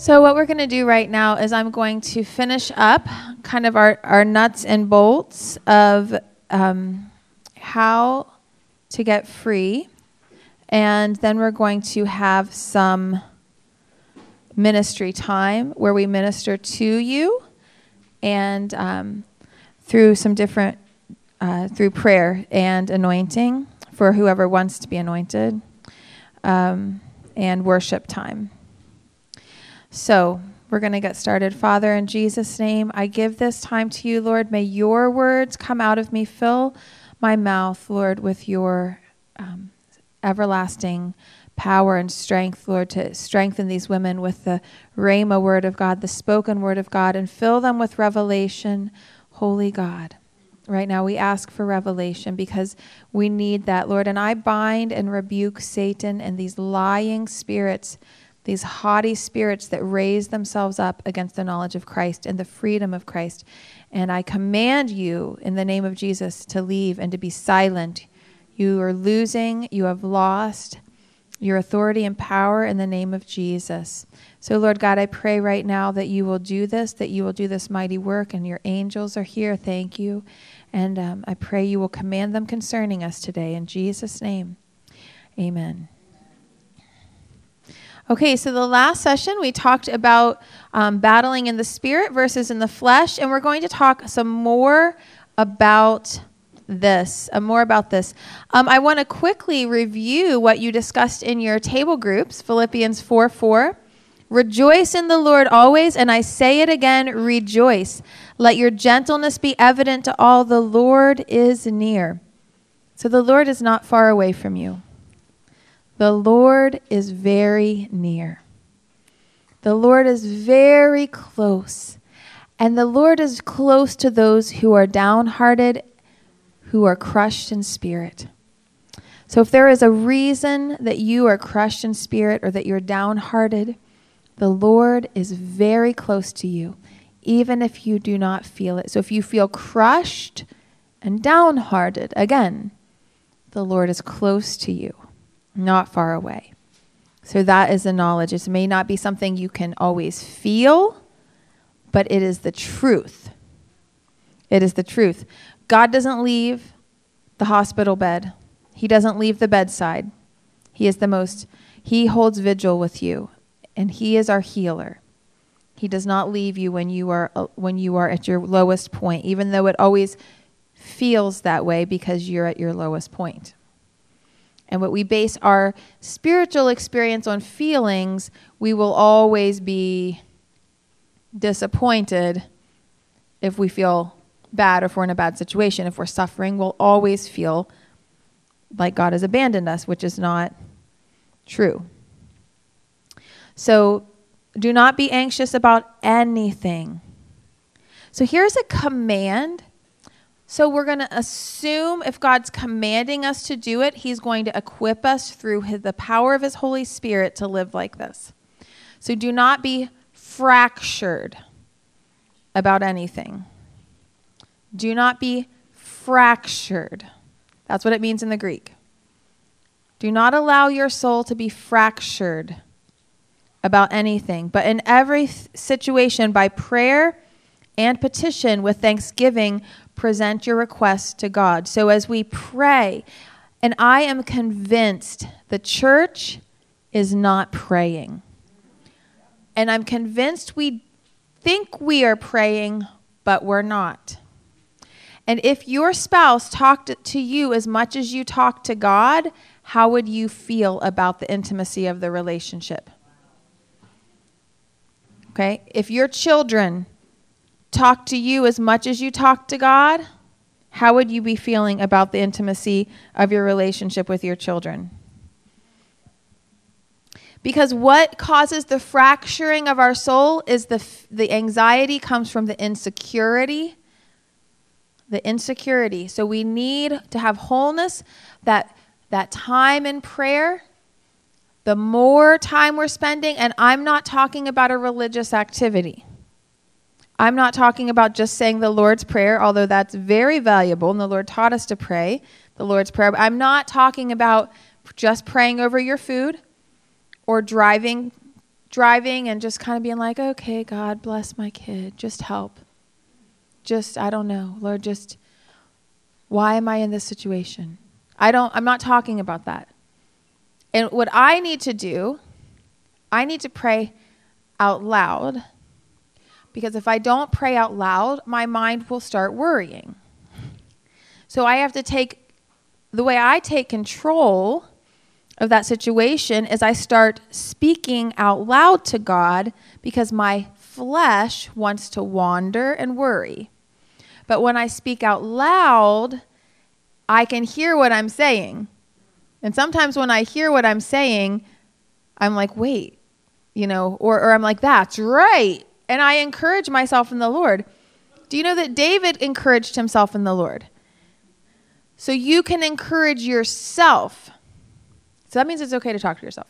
So, what we're going to do right now is I'm going to finish up kind of our, our nuts and bolts of um, how to get free. And then we're going to have some ministry time where we minister to you and um, through some different, uh, through prayer and anointing for whoever wants to be anointed um, and worship time. So we're going to get started. Father, in Jesus' name, I give this time to you, Lord. May your words come out of me. Fill my mouth, Lord, with your um, everlasting power and strength, Lord, to strengthen these women with the Rhema word of God, the spoken word of God, and fill them with revelation, holy God. Right now, we ask for revelation because we need that, Lord. And I bind and rebuke Satan and these lying spirits these haughty spirits that raise themselves up against the knowledge of Christ and the freedom of Christ. And I command you in the name of Jesus to leave and to be silent. You are losing, you have lost your authority and power in the name of Jesus. So, Lord God, I pray right now that you will do this, that you will do this mighty work, and your angels are here. Thank you. And um, I pray you will command them concerning us today. In Jesus' name, amen. Okay, so the last session we talked about um, battling in the spirit versus in the flesh, and we're going to talk some more about this, uh, more about this. Um, I want to quickly review what you discussed in your table groups Philippians 4 4. Rejoice in the Lord always, and I say it again, rejoice. Let your gentleness be evident to all. The Lord is near. So the Lord is not far away from you. The Lord is very near. The Lord is very close. And the Lord is close to those who are downhearted, who are crushed in spirit. So if there is a reason that you are crushed in spirit or that you're downhearted, the Lord is very close to you, even if you do not feel it. So if you feel crushed and downhearted, again, the Lord is close to you not far away. So that is the knowledge. It may not be something you can always feel, but it is the truth. It is the truth. God doesn't leave the hospital bed, He doesn't leave the bedside. He is the most, He holds vigil with you, and He is our healer. He does not leave you when you are uh, when you are at your lowest point, even though it always feels that way because you're at your lowest point and what we base our spiritual experience on feelings, we will always be disappointed if we feel bad or if we're in a bad situation. If we're suffering, we'll always feel like God has abandoned us, which is not true. So do not be anxious about anything. So here's a command so we're going to assume if God's commanding us to do it, He's going to equip us through his, the power of His Holy Spirit to live like this. So do not be fractured about anything. Do not be fractured. That's what it means in the Greek. Do not allow your soul to be fractured about anything, but in every situation, by prayer and petition with thanksgiving, present your requests to God. So as we pray, and I am convinced the church is not praying. And I'm convinced we think we are praying, but we're not. And if your spouse talked to you as much as you talk to God, how would you feel about the intimacy of the relationship? Okay? If your children talk to you as much as you talk to God, how would you be feeling about the intimacy of your relationship with your children? Because what causes the fracturing of our soul is the, the anxiety comes from the insecurity. The insecurity. So we need to have wholeness, that, that time in prayer, the more time we're spending, and I'm not talking about a religious activity. I'm not talking about just saying the Lord's Prayer, although that's very valuable, and the Lord taught us to pray the Lord's Prayer. I'm not talking about just praying over your food or driving driving and just kind of being like, okay, God bless my kid. Just help. Just, I don't know. Lord, just, why am I in this situation? I don't, I'm not talking about that. And what I need to do, I need to pray out loud. Because if I don't pray out loud, my mind will start worrying. So I have to take, the way I take control of that situation is I start speaking out loud to God because my flesh wants to wander and worry. But when I speak out loud, I can hear what I'm saying. And sometimes when I hear what I'm saying, I'm like, wait, you know, or, or I'm like, that's right. And I encourage myself in the Lord. Do you know that David encouraged himself in the Lord? So you can encourage yourself so that means it's okay to talk to yourself.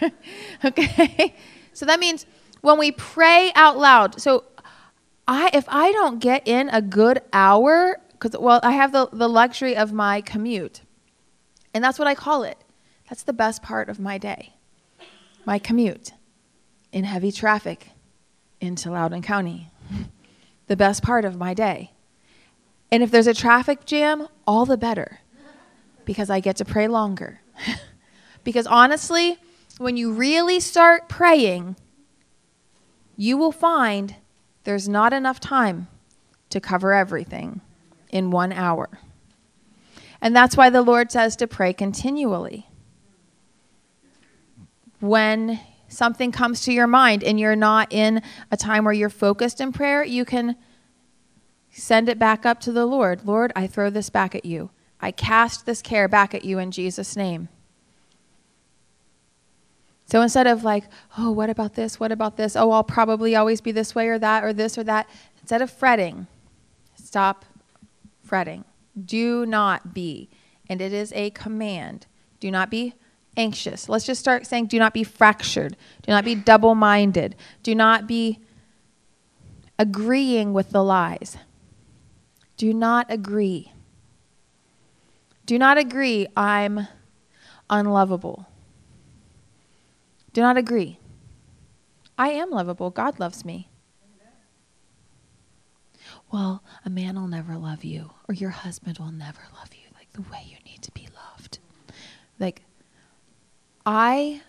okay? So that means when we pray out loud. So I if I don't get in a good hour cuz well I have the the luxury of my commute. And that's what I call it. That's the best part of my day. My commute in heavy traffic into Loudoun County. the best part of my day. And if there's a traffic jam, all the better because I get to pray longer. because honestly, when you really start praying, you will find there's not enough time to cover everything in one hour. And that's why the Lord says to pray continually. When something comes to your mind and you're not in a time where you're focused in prayer, you can send it back up to the Lord. Lord, I throw this back at you. I cast this care back at you in Jesus' name. So instead of like, oh, what about this? What about this? Oh, I'll probably always be this way or that or this or that. Instead of fretting, stop fretting. Do not be. And it is a command. Do not be anxious. Let's just start saying, do not be fractured. Do not be double minded. Do not be agreeing with the lies. Do not agree. Do not agree, I'm unlovable. Do not agree. I am lovable. God loves me. Well, a man will never love you, or your husband will never love you like the way you need to be loved. Like, I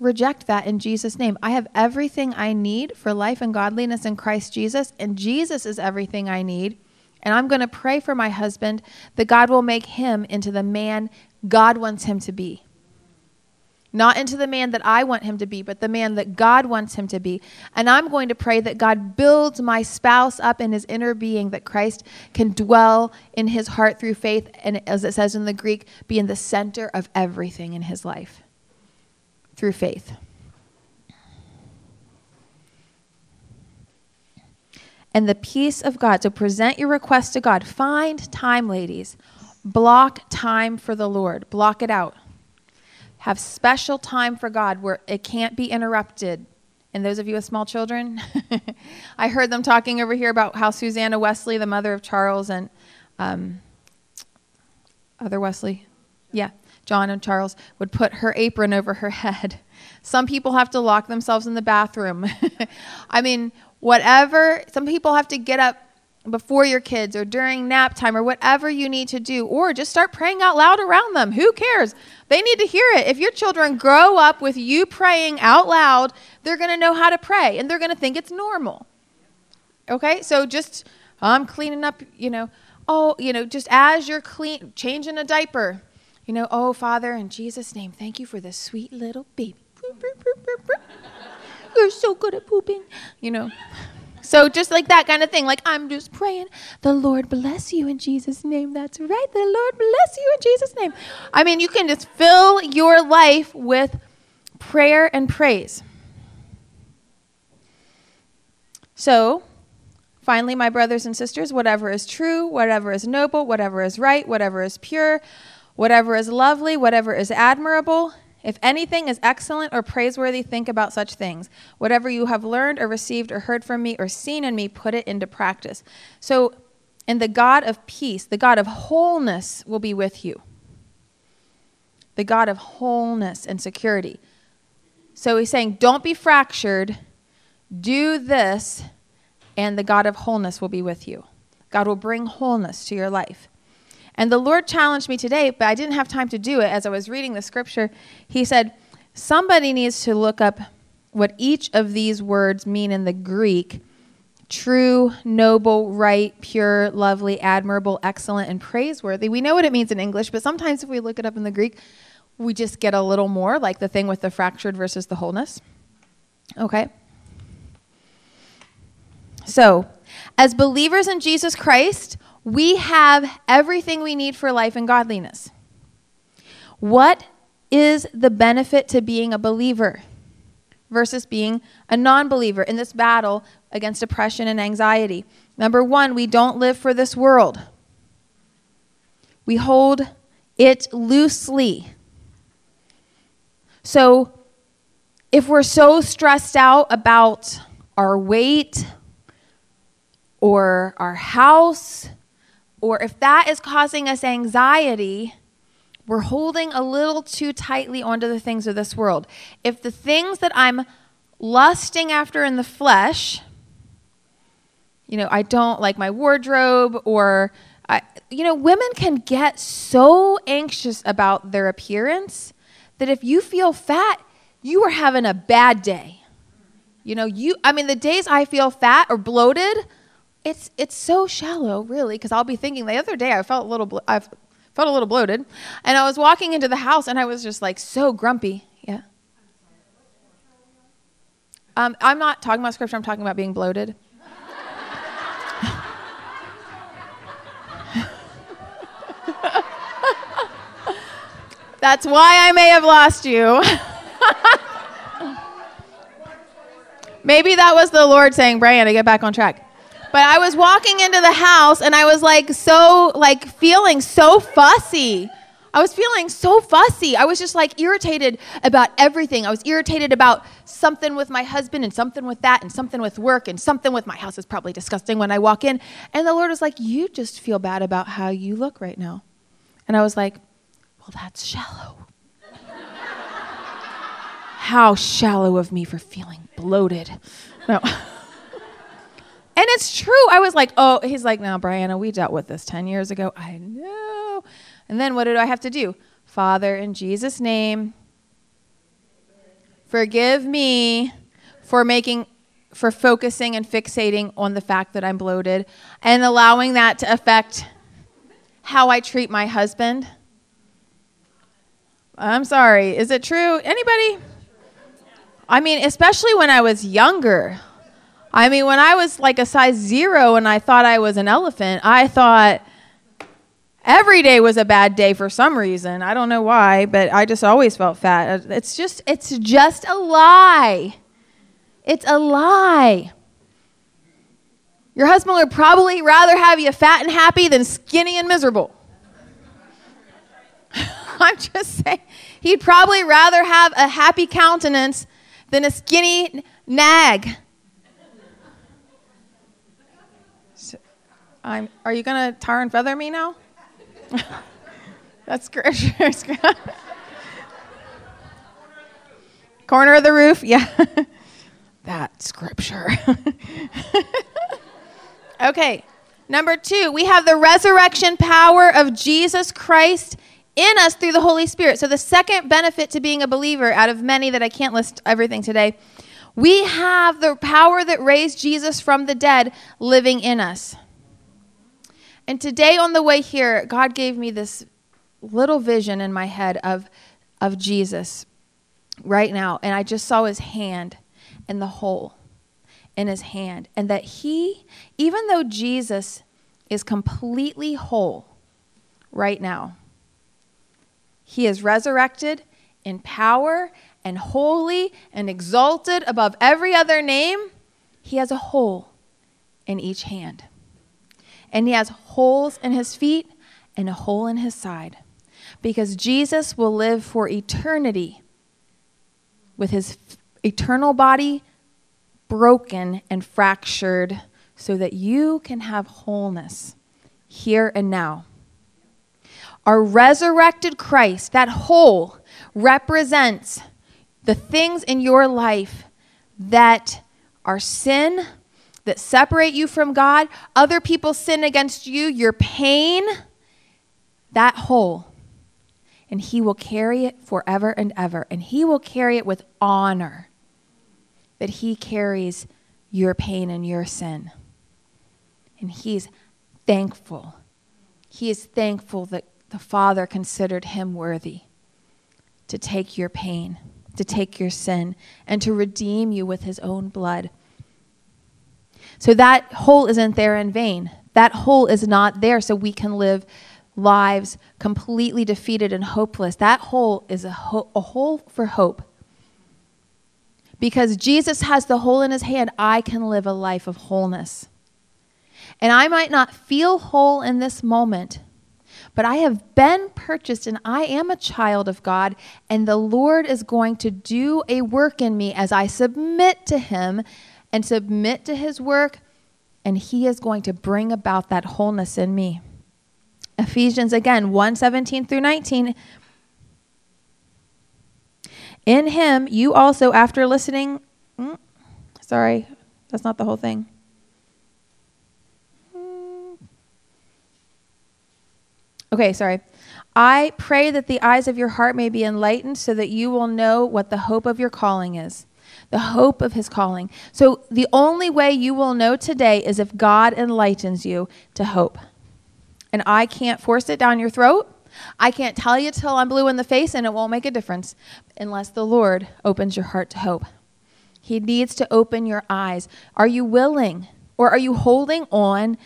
reject that in Jesus' name. I have everything I need for life and godliness in Christ Jesus, and Jesus is everything I need. And I'm going to pray for my husband that God will make him into the man God wants him to be. Not into the man that I want him to be, but the man that God wants him to be. And I'm going to pray that God builds my spouse up in his inner being, that Christ can dwell in his heart through faith, and as it says in the Greek, be in the center of everything in his life through faith. and the peace of God. So present your request to God. Find time, ladies. Block time for the Lord. Block it out. Have special time for God where it can't be interrupted. And those of you with small children, I heard them talking over here about how Susanna Wesley, the mother of Charles and um, other Wesley, yeah, John and Charles, would put her apron over her head. Some people have to lock themselves in the bathroom. I mean, whatever, some people have to get up before your kids or during nap time or whatever you need to do, or just start praying out loud around them. Who cares? They need to hear it. If your children grow up with you praying out loud, they're going to know how to pray and they're going to think it's normal. Okay? So just, I'm cleaning up, you know, oh, you know, just as you're clean, changing a diaper, you know, oh, Father, in Jesus' name, thank you for this sweet little baby. You're so good at pooping, you know. So just like that kind of thing, like I'm just praying, the Lord bless you in Jesus' name. That's right. The Lord bless you in Jesus' name. I mean, you can just fill your life with prayer and praise. So, finally, my brothers and sisters, whatever is true, whatever is noble, whatever is right, whatever is pure, whatever is lovely, whatever is admirable, if anything is excellent or praiseworthy, think about such things. Whatever you have learned or received or heard from me or seen in me, put it into practice. So, and the God of peace, the God of wholeness, will be with you. The God of wholeness and security. So he's saying, don't be fractured. Do this, and the God of wholeness will be with you. God will bring wholeness to your life. And the Lord challenged me today, but I didn't have time to do it as I was reading the scripture. He said, Somebody needs to look up what each of these words mean in the Greek true, noble, right, pure, lovely, admirable, excellent, and praiseworthy. We know what it means in English, but sometimes if we look it up in the Greek, we just get a little more, like the thing with the fractured versus the wholeness. Okay? So, as believers in Jesus Christ, we have everything we need for life and godliness. What is the benefit to being a believer versus being a non believer in this battle against depression and anxiety? Number one, we don't live for this world, we hold it loosely. So, if we're so stressed out about our weight or our house, or if that is causing us anxiety, we're holding a little too tightly onto the things of this world. If the things that I'm lusting after in the flesh, you know, I don't like my wardrobe or I, you know, women can get so anxious about their appearance that if you feel fat, you are having a bad day. You know, you I mean the days I feel fat or bloated, it's it's so shallow, really, because I'll be thinking the other day I felt a little blo- I felt a little bloated, and I was walking into the house and I was just like so grumpy. Yeah. Um, I'm not talking about scripture. I'm talking about being bloated. That's why I may have lost you. Maybe that was the Lord saying, Brian, to get back on track. But I was walking into the house and I was like so, like feeling so fussy. I was feeling so fussy. I was just like irritated about everything. I was irritated about something with my husband and something with that and something with work and something with my house is probably disgusting when I walk in. And the Lord was like, You just feel bad about how you look right now. And I was like, well, that's shallow. How shallow of me for feeling bloated. No. it's true. I was like, oh, he's like, now, Brianna, we dealt with this 10 years ago. I know. And then what did I have to do? Father, in Jesus' name, forgive me for making for focusing and fixating on the fact that I'm bloated and allowing that to affect how I treat my husband I'm sorry. Is it true? Anybody? I mean, especially when I was younger. I mean, when I was like a size zero and I thought I was an elephant, I thought every day was a bad day for some reason. I don't know why, but I just always felt fat. It's just, it's just a lie. It's a lie. Your husband would probably rather have you fat and happy than skinny and miserable. I'm just saying, he'd probably rather have a happy countenance than a skinny nag. I'm, are you going to tar and feather me now? That's scripture. Corner of the roof? Yeah. that scripture. okay. Number two, we have the resurrection power of Jesus Christ in us through the Holy Spirit. So, the second benefit to being a believer, out of many that I can't list everything today, we have the power that raised Jesus from the dead living in us. And today on the way here, God gave me this little vision in my head of, of Jesus right now. And I just saw his hand and the hole in his hand. And that he, even though Jesus is completely whole right now, he is resurrected in power and holy and exalted above every other name. He has a hole in each hand. And he has holes in his feet and a hole in his side. Because Jesus will live for eternity with his eternal body broken and fractured so that you can have wholeness here and now. Our resurrected Christ, that whole, represents the things in your life that are sin, that separate you from God, other people sin against you, your pain, that hole. And He will carry it forever and ever. And He will carry it with honor that He carries your pain and your sin. And He's thankful. He is thankful that the Father considered Him worthy to take your pain, to take your sin, and to redeem you with His own blood. So that hole isn't there in vain. That hole is not there so we can live lives completely defeated and hopeless. That hole is a, ho- a hole for hope. Because Jesus has the hole in his hand, I can live a life of wholeness. And I might not feel whole in this moment, but I have been purchased and I am a child of God, and the Lord is going to do a work in me as I submit to Him and submit to His work, and He is going to bring about that wholeness in me. Ephesians again 1 17 through 19. In him, you also, after listening, mm, sorry, that's not the whole thing. Okay, sorry. I pray that the eyes of your heart may be enlightened so that you will know what the hope of your calling is. The hope of his calling. So, the only way you will know today is if God enlightens you to hope and I can't force it down your throat. I can't tell you till I'm blue in the face and it won't make a difference unless the Lord opens your heart to hope. He needs to open your eyes. Are you willing or are you holding on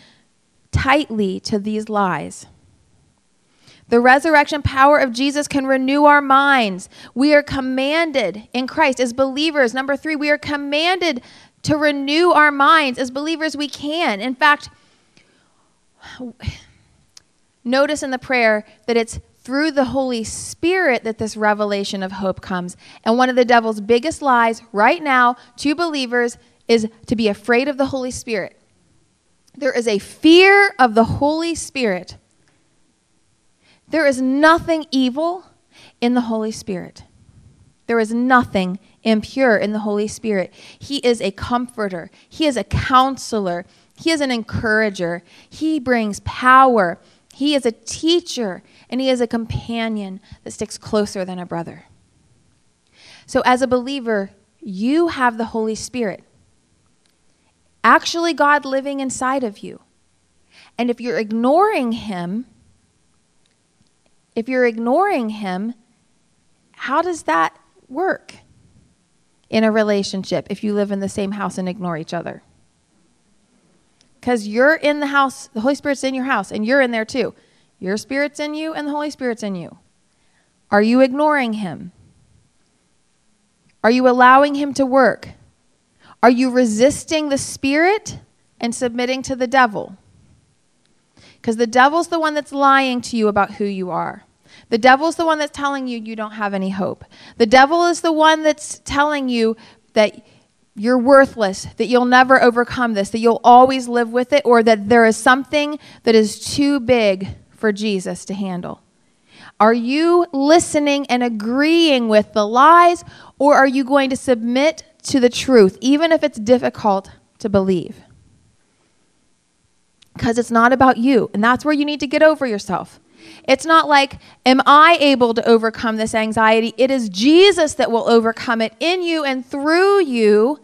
tightly to these lies? The resurrection power of Jesus can renew our minds. We are commanded in Christ as believers. Number three, we are commanded to renew our minds. As believers, we can. In fact, Notice in the prayer that it's through the Holy Spirit that this revelation of hope comes. And one of the devil's biggest lies right now to believers is to be afraid of the Holy Spirit. There is a fear of the Holy Spirit. There is nothing evil in the Holy Spirit. There is nothing impure in the Holy Spirit. He is a comforter, He is a counselor, He is an encourager, He brings power. He is a teacher and he is a companion that sticks closer than a brother. So, as a believer, you have the Holy Spirit. Actually, God living inside of you. And if you're ignoring him, if you're ignoring him, how does that work in a relationship if you live in the same house and ignore each other? Because you're in the house, the Holy Spirit's in your house, and you're in there too. Your Spirit's in you, and the Holy Spirit's in you. Are you ignoring Him? Are you allowing Him to work? Are you resisting the Spirit and submitting to the devil? Because the devil's the one that's lying to you about who you are. The devil's the one that's telling you you don't have any hope. The devil is the one that's telling you that you're worthless, that you'll never overcome this, that you'll always live with it, or that there is something that is too big for Jesus to handle. Are you listening and agreeing with the lies, or are you going to submit to the truth, even if it's difficult to believe? Because it's not about you, and that's where you need to get over yourself. It's not like, am I able to overcome this anxiety? It is Jesus that will overcome it in you and through you.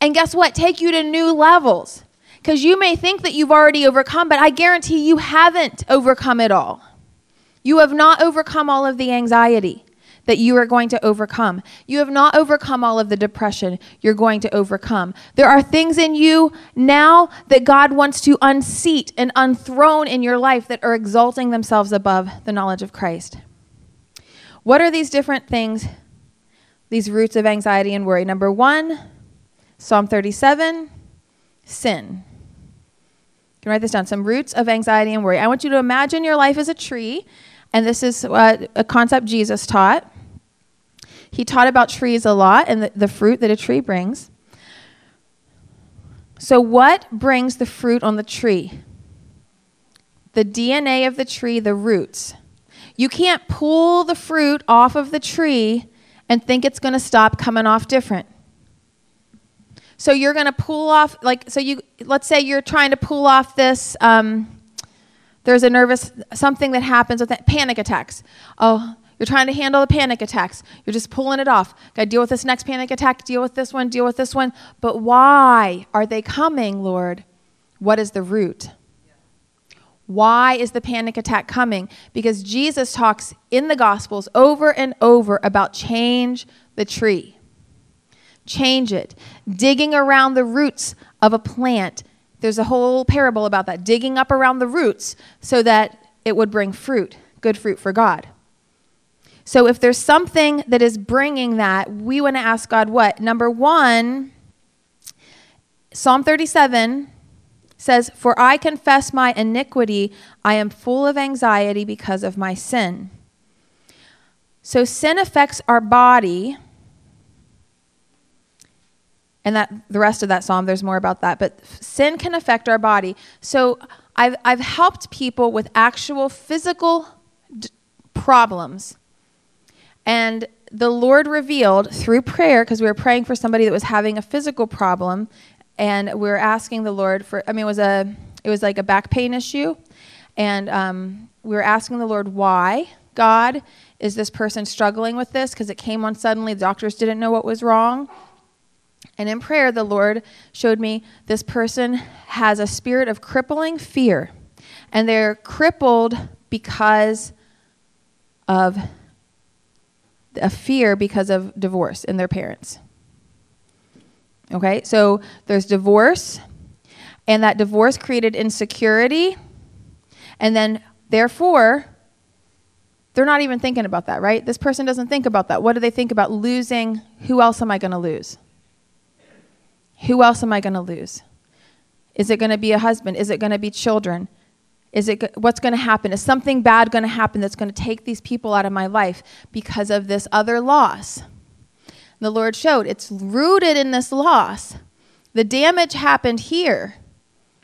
And guess what? Take you to new levels. Because you may think that you've already overcome, but I guarantee you haven't overcome it all. You have not overcome all of the anxiety that you are going to overcome. You have not overcome all of the depression you're going to overcome. There are things in you now that God wants to unseat and unthrone in your life that are exalting themselves above the knowledge of Christ. What are these different things, these roots of anxiety and worry? Number one, Psalm 37, sin. You can write this down. Some roots of anxiety and worry. I want you to imagine your life as a tree, and this is a concept Jesus taught. He taught about trees a lot and the, the fruit that a tree brings. So, what brings the fruit on the tree? The DNA of the tree, the roots. You can't pull the fruit off of the tree and think it's going to stop coming off different. So you're going to pull off, like, so you, let's say you're trying to pull off this, um, there's a nervous, something that happens with panic attacks. Oh, you're trying to handle the panic attacks. You're just pulling it off. Got to deal with this next panic attack, deal with this one, deal with this one. But why are they coming, Lord? What is the root? Why is the panic attack coming? Because Jesus talks in the Gospels over and over about change the tree change it. Digging around the roots of a plant. There's a whole parable about that. Digging up around the roots so that it would bring fruit, good fruit for God. So if there's something that is bringing that, we want to ask God what? Number one, Psalm 37 says, For I confess my iniquity, I am full of anxiety because of my sin. So sin affects our body and that the rest of that psalm there's more about that but sin can affect our body so i've, I've helped people with actual physical d- problems and the lord revealed through prayer because we were praying for somebody that was having a physical problem and we were asking the lord for i mean it was a it was like a back pain issue and um, we were asking the lord why god is this person struggling with this because it came on suddenly the doctors didn't know what was wrong and in prayer, the Lord showed me this person has a spirit of crippling fear. And they're crippled because of a fear because of divorce in their parents. Okay, so there's divorce, and that divorce created insecurity, and then therefore, they're not even thinking about that, right? This person doesn't think about that. What do they think about losing? Who else am I going to lose? Who else am I going to lose? Is it going to be a husband? Is it going to be children? Is it what's going to happen? Is something bad going to happen that's going to take these people out of my life because of this other loss? The Lord showed it's rooted in this loss. The damage happened here.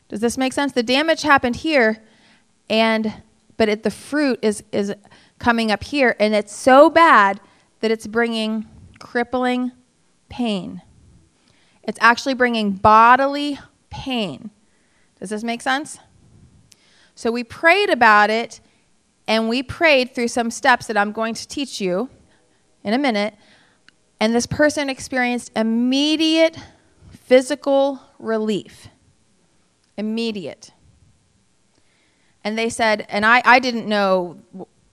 Does this make sense? The damage happened here and but it, the fruit is is coming up here and it's so bad that it's bringing crippling pain. It's actually bringing bodily pain. Does this make sense? So we prayed about it, and we prayed through some steps that I'm going to teach you in a minute. And this person experienced immediate physical relief. Immediate. And they said, and I, I didn't know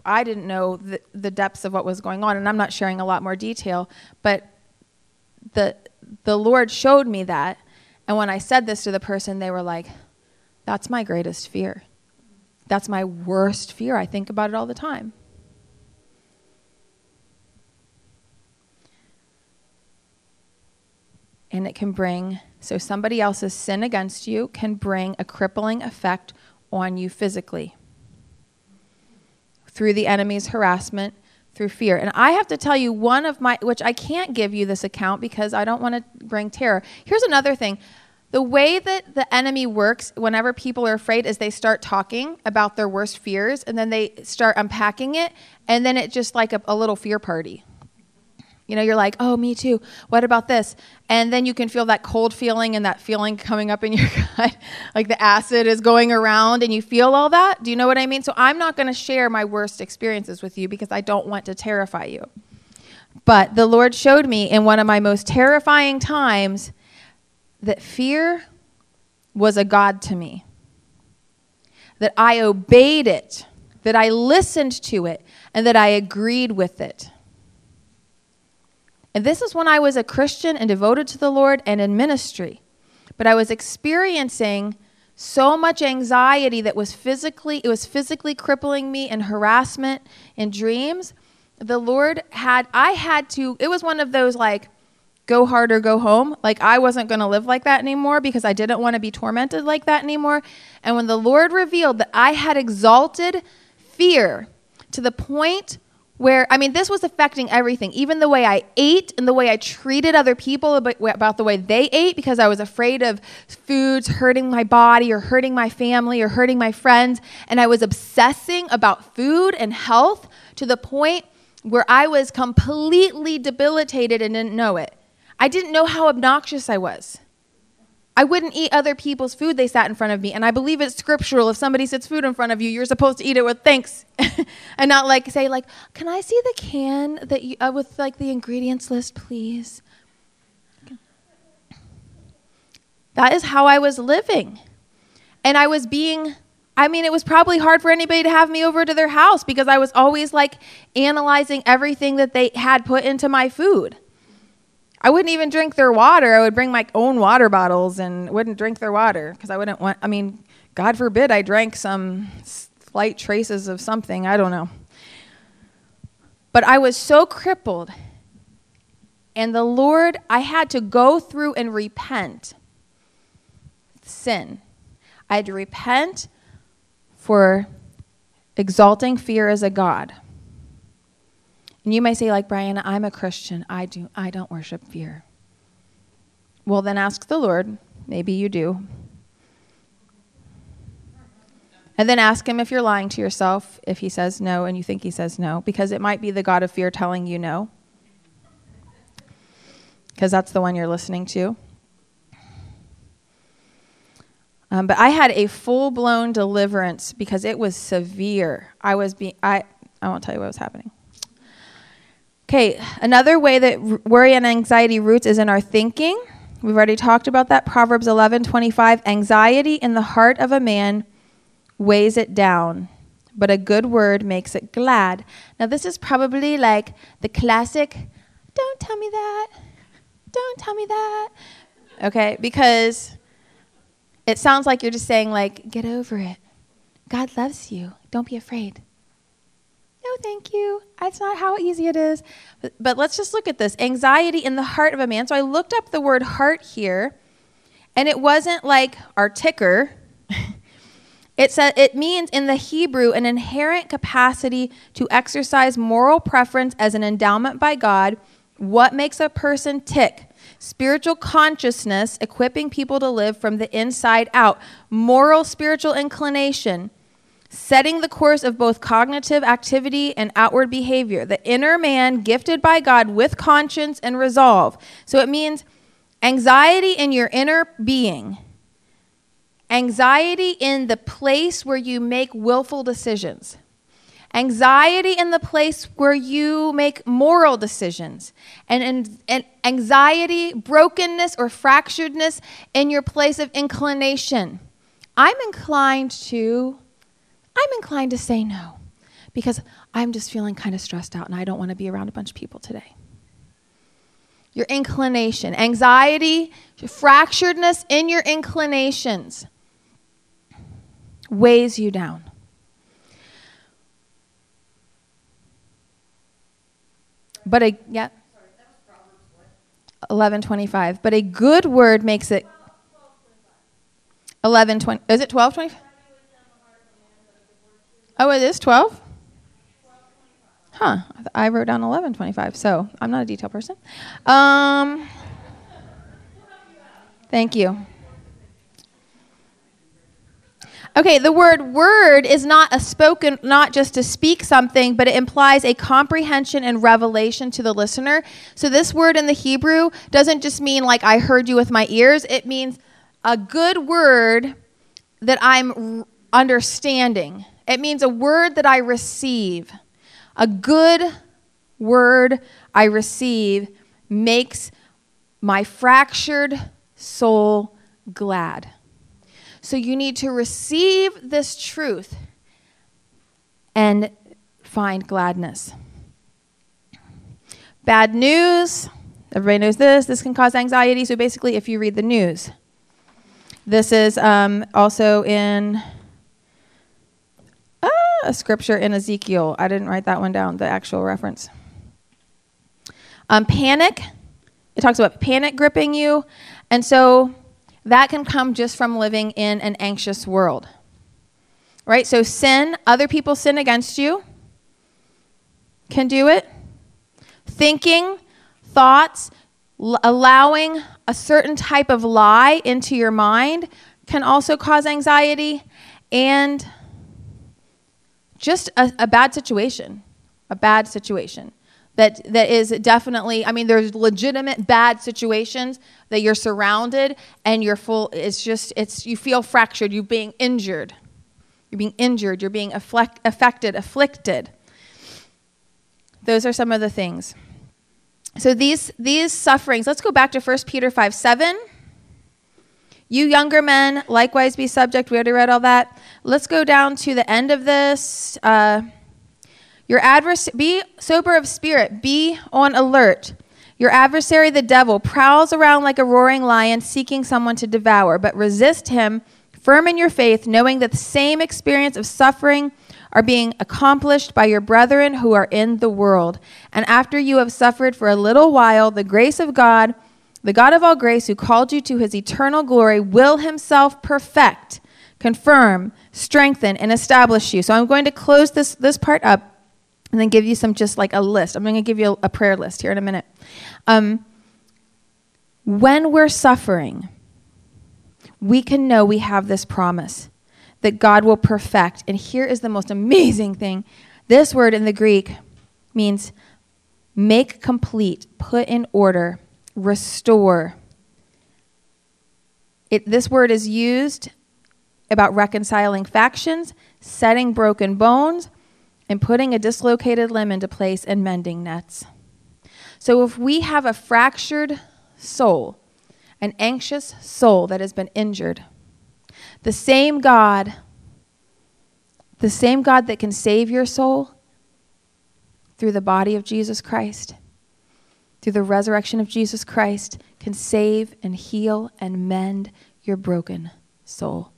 I didn't know the, the depths of what was going on, and I'm not sharing a lot more detail, but the the Lord showed me that. And when I said this to the person, they were like, That's my greatest fear. That's my worst fear. I think about it all the time. And it can bring, so somebody else's sin against you can bring a crippling effect on you physically through the enemy's harassment through fear. And I have to tell you, one of my, which I can't give you this account because I don't want to bring terror. Here's another thing the way that the enemy works whenever people are afraid is they start talking about their worst fears and then they start unpacking it, and then it's just like a, a little fear party. You know, you're like, oh, me too. What about this? And then you can feel that cold feeling and that feeling coming up in your gut, like the acid is going around and you feel all that. Do you know what I mean? So I'm not going to share my worst experiences with you because I don't want to terrify you. But the Lord showed me in one of my most terrifying times that fear was a God to me, that I obeyed it, that I listened to it, and that I agreed with it. And this is when I was a Christian and devoted to the Lord and in ministry. But I was experiencing so much anxiety that was physically it was physically crippling me and harassment in dreams. The Lord had I had to it was one of those like go hard or go home. Like I wasn't going to live like that anymore because I didn't want to be tormented like that anymore. And when the Lord revealed that I had exalted fear to the point where I mean, this was affecting everything, even the way I ate and the way I treated other people about, the way they ate because I was afraid of foods hurting my body or hurting my family or hurting my friends. And I was obsessing about food and health to the point where I was completely debilitated and didn't know it. I didn't know how obnoxious I was. I wouldn't eat other people's food they sat in front of me. And I believe it's scriptural. If somebody sits food in front of you, you're supposed to eat it with thanks and not like say like, "Can I see the can that you uh, with like the ingredients list, please?" That is how I was living. And I was being I mean, it was probably hard for anybody to have me over to their house because I was always like analyzing everything that they had put into my food. I wouldn't even drink their water. I would bring my own water bottles and wouldn't drink their water because I wouldn't want, I mean, God forbid I drank some slight traces of something. I don't know. But I was so crippled. And the Lord, I had to go through and repent sin. I had to repent for exalting fear as a God. And you may say, like Brian, I'm a Christian. I do I don't worship fear. Well, then ask the Lord. Maybe you do. And then ask him if you're lying to yourself, if he says no and you think he says no, because it might be the God of fear telling you no. Because that's the one you're listening to. Um, but I had a full blown deliverance because it was severe. I was being, I, I won't tell you what was happening. Okay, another way that worry and anxiety roots is in our thinking. We've already talked about that. Proverbs 11 25. Anxiety in the heart of a man weighs it down, but a good word makes it glad. Now, this is probably like the classic, don't tell me that. Don't tell me that. Okay, because it sounds like you're just saying, like, get over it. God loves you. Don't be afraid. No, thank you. That's not how easy it is. But, but let's just look at this anxiety in the heart of a man. So I looked up the word heart here, and it wasn't like our ticker. It said it means in the Hebrew an inherent capacity to exercise moral preference as an endowment by God. What makes a person tick? Spiritual consciousness, equipping people to live from the inside out. Moral spiritual inclination, setting the course of both cognitive activity and outward behavior. The inner man gifted by God with conscience and resolve. So it means anxiety in your inner being, anxiety in the place where you make willful decisions. Anxiety in the place where you make moral decisions. And, and, and anxiety, brokenness, or fracturedness in your place of inclination. I'm inclined to, I'm inclined to say no because I'm just feeling kind of stressed out and I don't want to be around a bunch of people today. Your inclination, anxiety, fracturedness in your inclinations weighs you down. But a yeah. Eleven twenty-five. But a good word makes it. Eleven twenty. Is it twelve twenty? Oh, it is twelve. Huh. I wrote down eleven twenty-five. So I'm not a detail person. Um. Thank you. Okay, the word word is not a spoken, not just to speak something, but it implies a comprehension and revelation to the listener. So this word in the Hebrew doesn't just mean like I heard you with my ears, it means a good word that I'm understanding. It means a word that I receive. A good word I receive makes my fractured soul glad. So you need to receive this truth and find gladness. Bad news. Everybody knows this. This can cause anxiety. So basically, if you read the news, this is um, also in a scripture in Ezekiel. I didn't write that one down, the actual reference. Um, panic. It talks about panic gripping you. And so that can come just from living in an anxious world. Right? So, sin, other people sin against you, can do it. Thinking, thoughts, l- allowing a certain type of lie into your mind can also cause anxiety and just a, a bad situation, a bad situation that that is definitely i mean there's legitimate bad situations that you're surrounded and you're full it's just it's you feel fractured you're being injured. You're being injured you're being afflict, affected afflicted. Those are some of the things. So these these sufferings let's go back to 1 peter 5 7 you younger men likewise be subject we already read all that let's go down to the end of this uh, your advers- be sober of spirit, be on alert. Your adversary, the devil, prowls around like a roaring lion seeking someone to devour, but resist him, firm in your faith, knowing that the same experience of suffering are being accomplished by your brethren who are in the world. And after you have suffered for a little while, the grace of God, the God of all grace, who called you to his eternal glory, will himself perfect, confirm, strengthen, and establish you. So I'm going to close this, this part up and then give you some just like a list. I'm going to give you a, a, prayer list here in a minute. Um, when we're suffering, we can know we have this promise that God will perfect. And here is the most amazing thing this word in the Greek means make complete, put in order, restore. It, this word is used about reconciling factions, setting broken bones and putting a dislocated limb into place and mending nets. So if we have a fractured soul, an anxious soul that has been injured, the same God, the same God that can save your soul through the body of Jesus Christ, through the resurrection of Jesus Christ, can save and heal and mend your broken soul.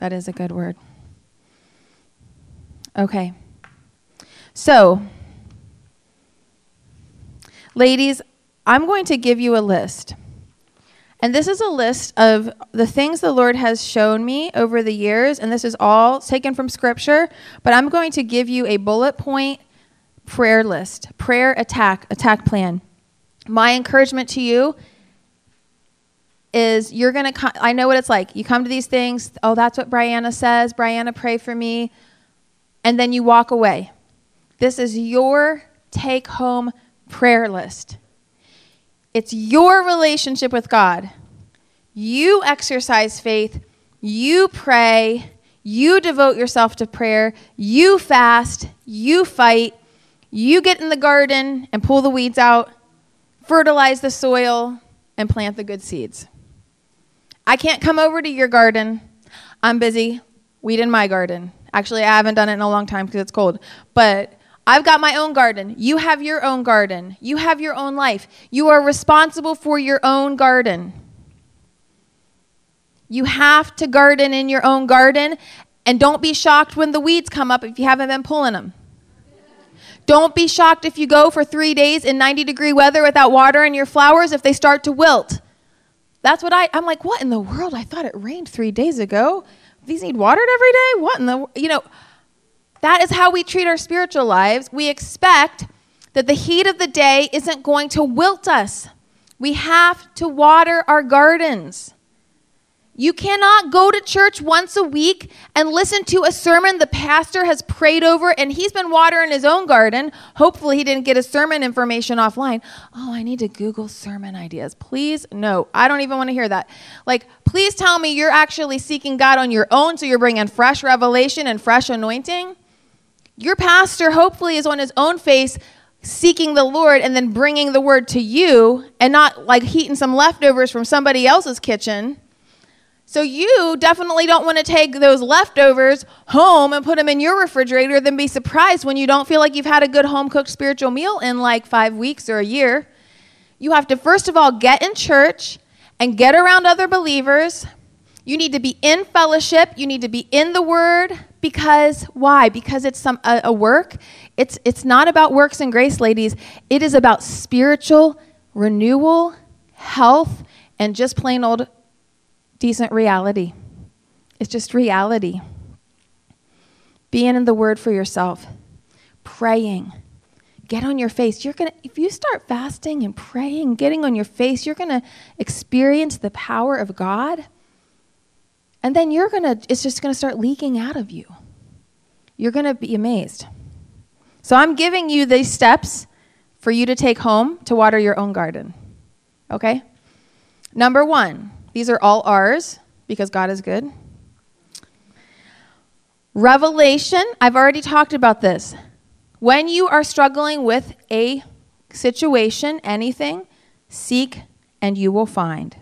That is a good word. Okay. So, ladies, I'm going to give you a list. And this is a list of the things the Lord has shown me over the years, and this is all taken from Scripture, but I'm going to give you a bullet point prayer list, prayer attack, attack plan. My encouragement to you is you're going to, I know what it's like. You come to these things, oh, that's what Brianna says. Brianna, pray for me. And then you walk away. This is your take home prayer list. It's your relationship with God. You exercise faith. You pray. You devote yourself to prayer. You fast. You fight. You get in the garden and pull the weeds out, fertilize the soil, and plant the good seeds. I can't come over to your garden. I'm busy weeding my garden. Actually, I haven't done it in a long time because it's cold. But I've got my own garden. You have your own garden. You have your own life. You are responsible for your own garden. You have to garden in your own garden. And don't be shocked when the weeds come up if you haven't been pulling them. Don't be shocked if you go for three days in 90 degree weather without watering your flowers if they start to wilt. That's what I, I'm like, what in the world? I thought it rained three days ago. These need watered every day? What in the, you know, that is how we treat our spiritual lives. We expect that the heat of the day isn't going to wilt us. We have to water our gardens. You cannot go to church once a week and listen to a sermon the pastor has prayed over and he's been watering his own garden. Hopefully, he didn't get his sermon information offline. Oh, I need to Google sermon ideas. Please, no, I don't even want to hear that. Like, please tell me you're actually seeking God on your own so you're bringing fresh revelation and fresh anointing. Your pastor, hopefully, is on his own face seeking the Lord and then bringing the word to you and not like heating some leftovers from somebody else's kitchen so you definitely don't want to take those leftovers home and put them in your refrigerator, then be surprised when you don't feel like you've had a good home cooked spiritual meal in like five weeks or a year. You have to, first of all, get in church and get around other believers. You need to be in fellowship. You need to be in the Word because why? Because it's some a, a work. It's it's not about works and grace, ladies. It is about spiritual renewal, health, and just plain old decent reality. It's just reality. Being in the Word for yourself, praying. Get on your face. You're gonna if you start fasting and praying, getting on your face, you're gonna experience the power of God. And then you're going to, it's just going to start leaking out of you. You're going to be amazed. So I'm giving you these steps for you to take home to water your own garden. Okay? Number one, these are all ours because God is good. Revelation, I've already talked about this. When you are struggling with a situation, anything, seek and you will find.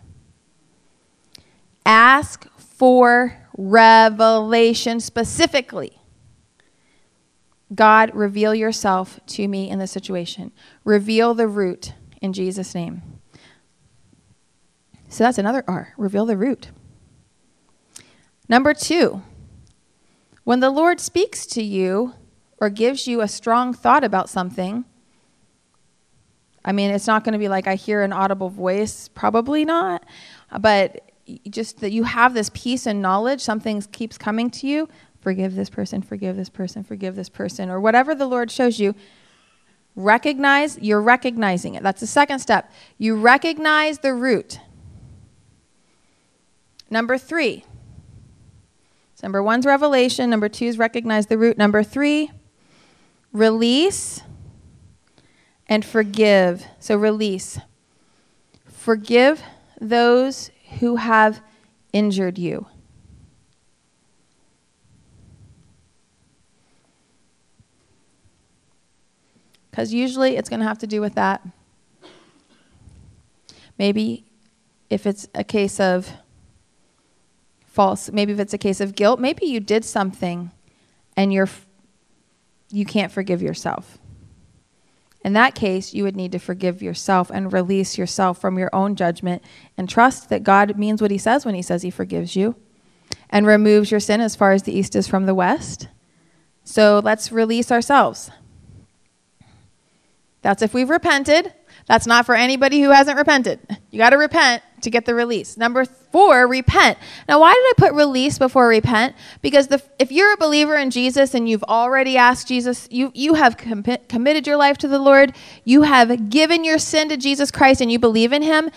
Ask for revelation specifically. God, reveal yourself to me in the situation. Reveal the root in Jesus' name. So that's another R. Reveal the root. Number two, when the Lord speaks to you or gives you a strong thought about something, I mean, it's not going to be like I hear an audible voice, probably not, but just that you have this peace and knowledge, something keeps coming to you, forgive this person, forgive this person, forgive this person, or whatever the Lord shows you, recognize, you're recognizing it. That's the second step. You recognize the root. Number three. So number one's revelation. Number two is recognize the root. Number three, release and forgive. So release. Forgive those who have injured you. Because usually it's going to have to do with that. Maybe if it's a case of false, maybe if it's a case of guilt, maybe you did something and you're you can't forgive yourself. In that case, you would need to forgive yourself and release yourself from your own judgment and trust that God means what he says when he says he forgives you and removes your sin as far as the east is from the west. So let's release ourselves. That's if we've repented. That's not for anybody who hasn't repented. You got to repent to get the release. Number four, repent. Now, why did I put release before repent? Because the, if you're a believer in Jesus and you've already asked Jesus, you, you have com- committed your life to the Lord, you have given your sin to Jesus Christ, and you believe in Him,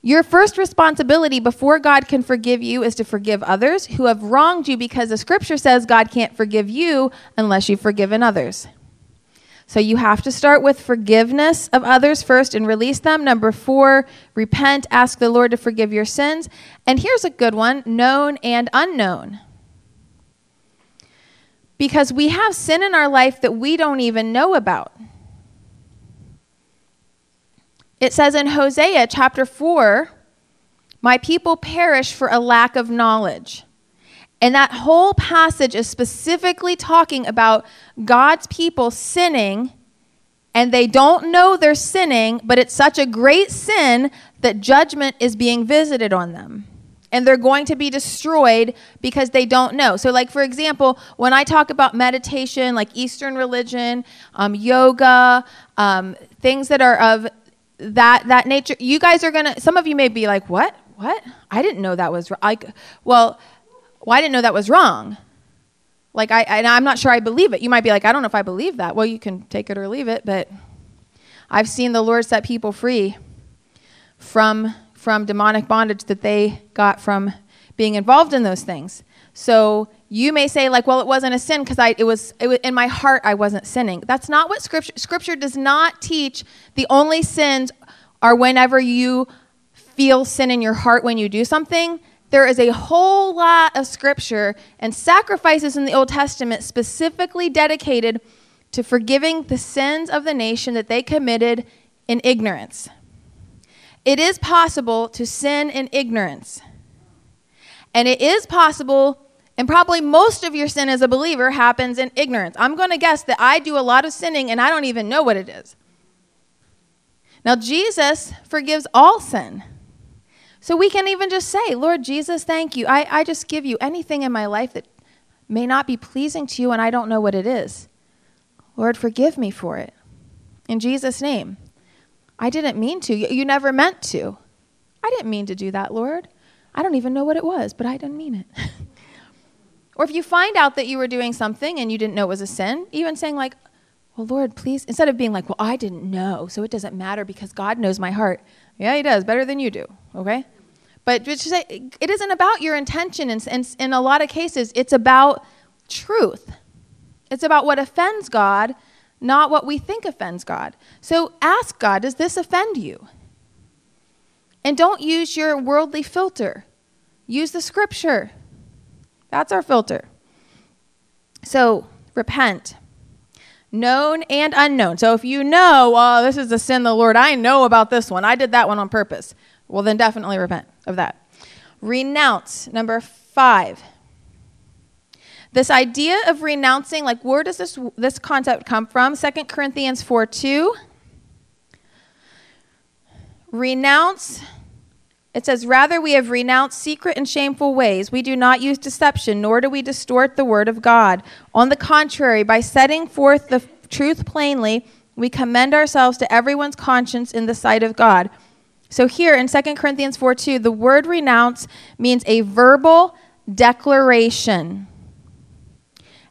your first responsibility before God can forgive you is to forgive others who have wronged you because the scripture says God can't forgive you unless you've forgiven others. So you have to start with forgiveness of others first and release them. Number four, repent, ask the Lord to forgive your sins. And here's a good one known and unknown. Because we have sin in our life that we don't even know about. It says in Hosea chapter 4, My people perish for a lack of knowledge. And that whole passage is specifically talking about God's people sinning, and they don't know they're sinning, but it's such a great sin that judgment is being visited on them. And they're going to be destroyed because they don't know. So, like, for example, when I talk about meditation, like Eastern religion, um, yoga, um, things that are of that, that nature, you guys are going to, some of you may be like, what? What? I didn't know that was like, well, well, I didn't know that was wrong. Like, I, I, I'm not sure I believe it. You might be like, I don't know if I believe that. Well, you can take it or leave it, but I've seen the Lord set people free from, from demonic bondage that they got from being involved in those things. So you may say, like, well, it wasn't a sin because I it was, it was in my heart I wasn't sinning. That's not what scripture scripture does not teach. The only sins are whenever you feel sin in your heart when you do something there is a whole lot of scripture and sacrifices in the Old Testament specifically dedicated to forgiving the sins of the nation that they committed in ignorance. It is possible to sin in ignorance. And it is possible, and probably most of your sin as a believer happens in ignorance. I'm going to guess that I do a lot of sinning and I don't even know what it is. Now, Jesus forgives all sin. So we can even just say, Lord Jesus, thank you. I, I just give you anything in my life that may not be pleasing to you and I don't know what it is. Lord, forgive me for it. In Jesus' name. I didn't mean to. You never meant to. I didn't mean to do that, Lord. I don't even know what it was, but I didn't mean it. or if you find out that you were doing something and you didn't know it was a sin, even saying, like, well, Lord, please, instead of being like, well, I didn't know, so it doesn't matter because God knows my heart. Yeah, He does, better than you do, okay? But it isn't about your intention. In, in, in a lot of cases, it's about truth. It's about what offends God, not what we think offends God. So ask God, does this offend you? And don't use your worldly filter. Use the scripture. That's our filter. So repent. Known and unknown. So if you know, oh, this is a sin the Lord, I know about this one. I did that one on purpose. Well, then definitely repent of that. Renounce. Number five. This idea of renouncing, like where does this this concept come from? 2 Corinthians 4 2. Renounce it says, Rather, we have renounced secret and shameful ways. We do not use deception, nor do we distort the word of God. On the contrary, by setting forth the truth plainly, we commend ourselves to everyone's conscience in the sight of God. So here in 2 Corinthians 4 2, the word renounce means a verbal declaration,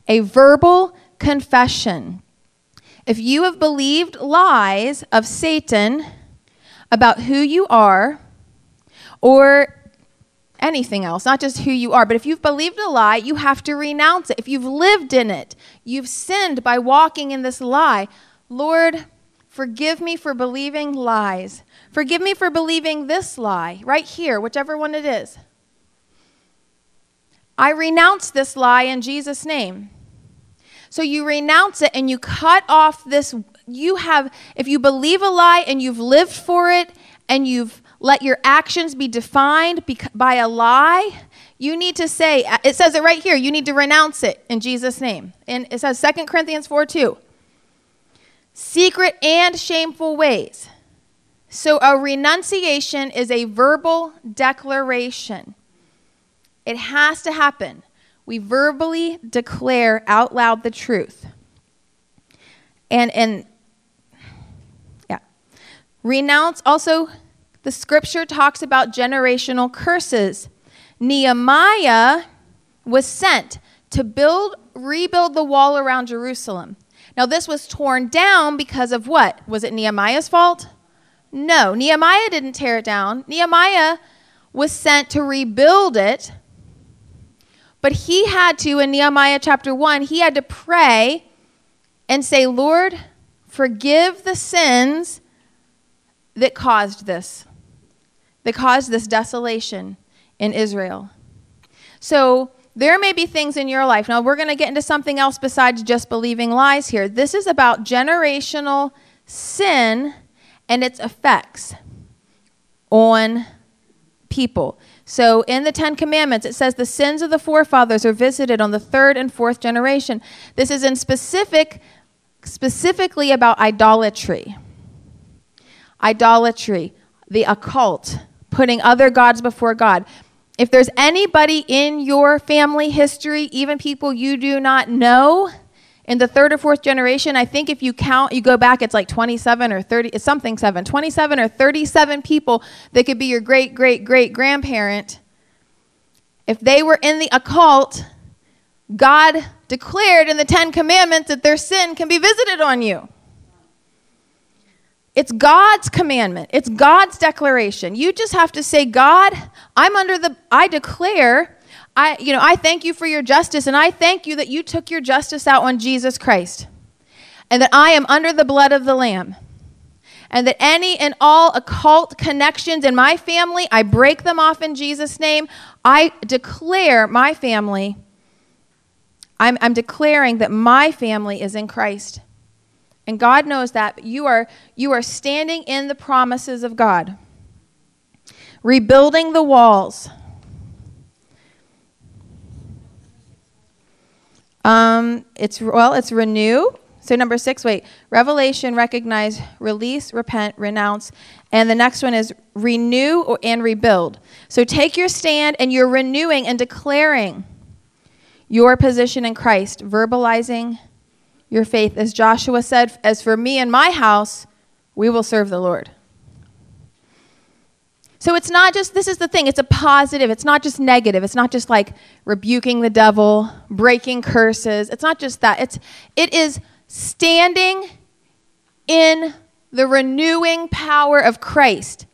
a verbal confession. If you have believed lies of Satan about who you are, or anything else, not just who you are. But if you've believed a lie, you have to renounce it. If you've lived in it, you've sinned by walking in this lie. Lord, forgive me for believing lies. Forgive me for believing this lie right here, whichever one it is. I renounce this lie in Jesus' name. So you renounce it and you cut off this. You have, if you believe a lie and you've lived for it and you've let your actions be defined by a lie, you need to say, uh, it says it right here, you need to renounce it in Jesus' name. And it says 2 Corinthians 4 2. Secret and shameful ways. So a renunciation is a verbal declaration. It has to happen. We verbally declare out loud the truth. And and yeah. Renounce also the scripture talks about generational curses. Nehemiah was sent to build rebuild the wall around Jerusalem. Now this was torn down because of what? Was it Nehemiah's fault? No, Nehemiah didn't tear it down. Nehemiah was sent to rebuild it. But he had to in Nehemiah chapter 1, he had to pray and say, "Lord, forgive the sins that caused this." that caused this desolation in Israel. So, there may be things in your life. Now, we're going to get into something else besides just believing lies here. This is about generational sin and its effects on people. So, in the Ten Commandments, it says the sins of the forefathers are visited on the third and fourth generation. This is in specific, specifically about idolatry. Idolatry, the occult putting other gods before God. If there's anybody in your family history, even people you do not know, in the third or fourth generation, I think if you count, you go back, it's like 27 or 30, it's something seven, 27 or 37 people that could be your great, great, great grandparent. If they were in the occult, God declared in the Ten Commandments that their sin can be visited on you. It's God's commandment. It's God's declaration. You just have to say, God, I'm under the, I declare, I, you know, I thank you for your justice, and I thank you that you took your justice out on Jesus Christ, and that I am under the blood of the Lamb. And that any and all occult connections in my family, I break them off in Jesus' name. I declare my family, I'm, I'm declaring that my family is in Christ. And God knows that you are you are standing in the promises of God. Rebuilding the walls. Um, it's well, it's renew. So number six, wait, revelation, recognize, release, repent, renounce, and the next one is renew and rebuild. So take your stand, and you're renewing and declaring your position in Christ, verbalizing, your faith. As Joshua said, As for me and my house, we will serve the Lord. So it's not just, this is the thing, it's a positive. It's not just negative. It's not just like rebuking the devil, breaking curses. It's not just that. It's, it is standing in the renewing power of Christ.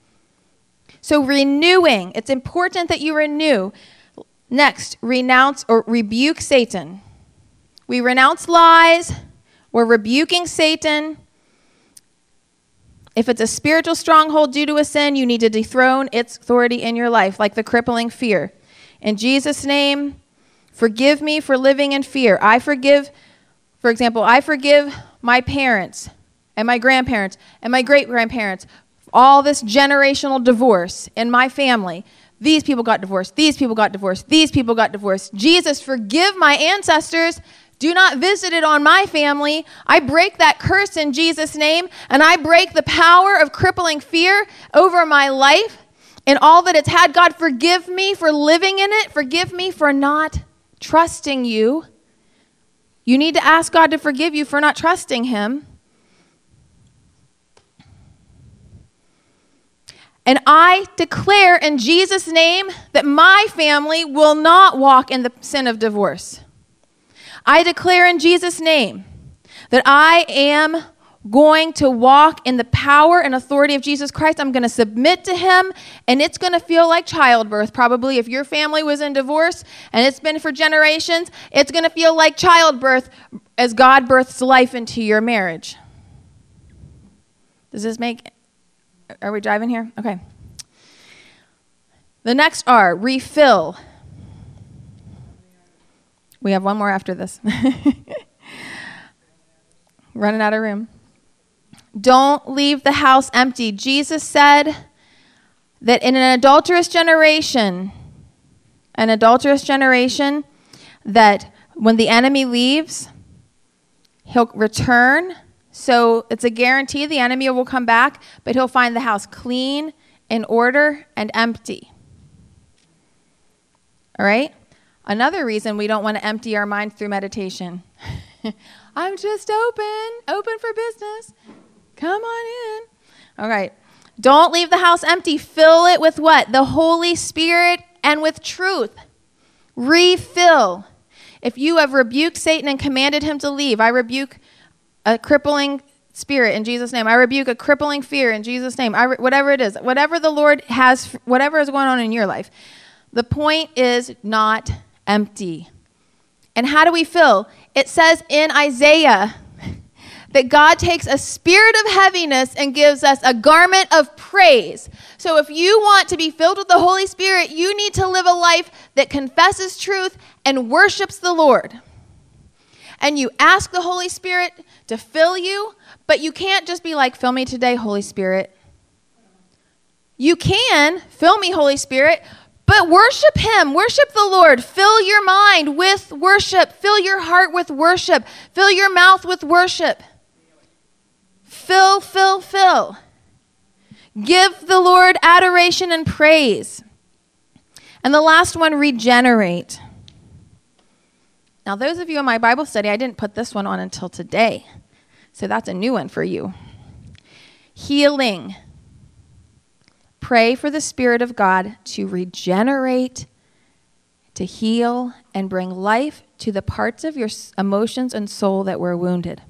So, renewing, it's important that you renew. Next, renounce or rebuke Satan. We renounce lies, we're rebuking Satan. If it's a spiritual stronghold due to a sin, you need to dethrone its authority in your life, like the crippling fear. In Jesus' name, forgive me for living in fear. I forgive, for example, I forgive my parents and my grandparents and my great grandparents, all this generational divorce in my family. These people got divorced. These people got divorced. These people got divorced. Jesus, forgive my ancestors. Do not visit it on my family. I break that curse in Jesus' name, and I break the power of crippling fear over my life and all that it's had. God, forgive me for living in it. Forgive me for not trusting you. You need to ask God to forgive you for not trusting Him. And I declare in Jesus' name that my family will not walk in the sin of divorce. I declare in Jesus' name that I am going to walk in the power and authority of Jesus Christ. I'm going to submit to him, and it's going to feel like childbirth. Probably, if your family was in divorce and it's been for generations, it's going to feel like childbirth as God births life into your marriage. Does this make are we driving here? Okay. The next R, refill. We have one more after this. Running out of room. Don't leave the house empty. Jesus said that in an adulterous generation, an adulterous generation, that when the enemy leaves, he'll return so it's a guarantee the enemy will come back, but he'll find the house clean, in order, and empty. All right? Another reason we don't want to empty our minds through meditation. I'm just open, open for business. Come on in. All right. Don't leave the house empty. Fill it with what? The Holy Spirit and with truth. Refill. If you have rebuked Satan and commanded him to leave, I rebuke a crippling spirit in Jesus' name. I rebuke a crippling fear in Jesus' name. I re- whatever it is, whatever the Lord has, whatever is going on in your life. The point is not empty. And how do we fill? It says in Isaiah that God takes a spirit of heaviness and gives us a garment of praise. So if you want to be filled with the Holy Spirit, you need to live a life that confesses truth and worships the Lord. And you ask the Holy Spirit to fill you, but you can't just be like, fill me today, Holy Spirit. You can fill me, Holy Spirit, but worship Him. Worship the Lord. Fill your mind with worship. Fill your heart with worship. Fill your mouth with worship. Fill, fill, fill. Give the Lord adoration and praise. And the last one, regenerate. Now, those of you in my Bible study, I didn't put this one on until today. So that's a new one for you. Healing. Pray for the Spirit of God to regenerate, to heal, and bring life to the parts of your emotions and soul that were wounded.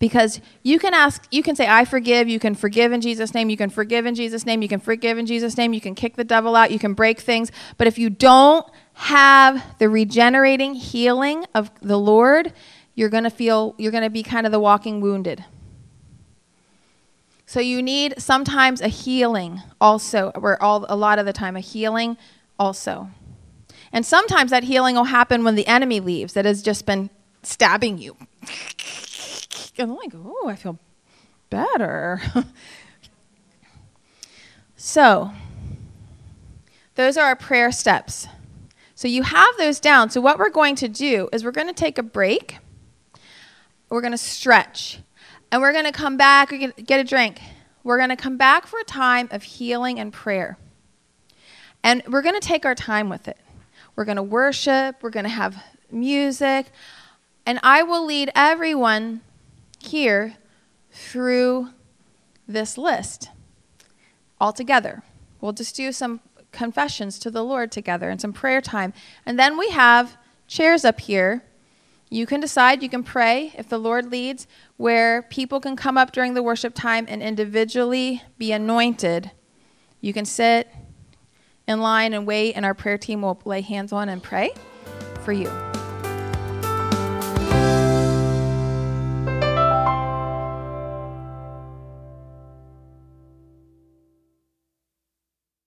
Because you can ask, you can say, I forgive, you can forgive in Jesus' name, you can forgive in Jesus' name, you can forgive in Jesus' name, you can kick the devil out, you can break things. But if you don't have the regenerating healing of the Lord, you're going to feel, you're going to be kind of the walking wounded. So you need sometimes a healing also, or all, a lot of the time, a healing also. And sometimes that healing will happen when the enemy leaves that has just been stabbing you. And I'm like, oh, I feel better. so, those are our prayer steps. So you have those down. So what we're going to do is we're going to take a break. We're going to stretch. And we're going to come back, we get a drink. We're going to come back for a time of healing and prayer. And we're going to take our time with it. We're going to worship, we're going to have music, and I will lead everyone here through this list all together. We'll just do some confessions to the Lord together and some prayer time. And then we have chairs up here. You can decide, you can pray if the Lord leads, where people can come up during the worship time and individually be anointed You can sit in line and wait, and our prayer team will lay hands on and pray for you.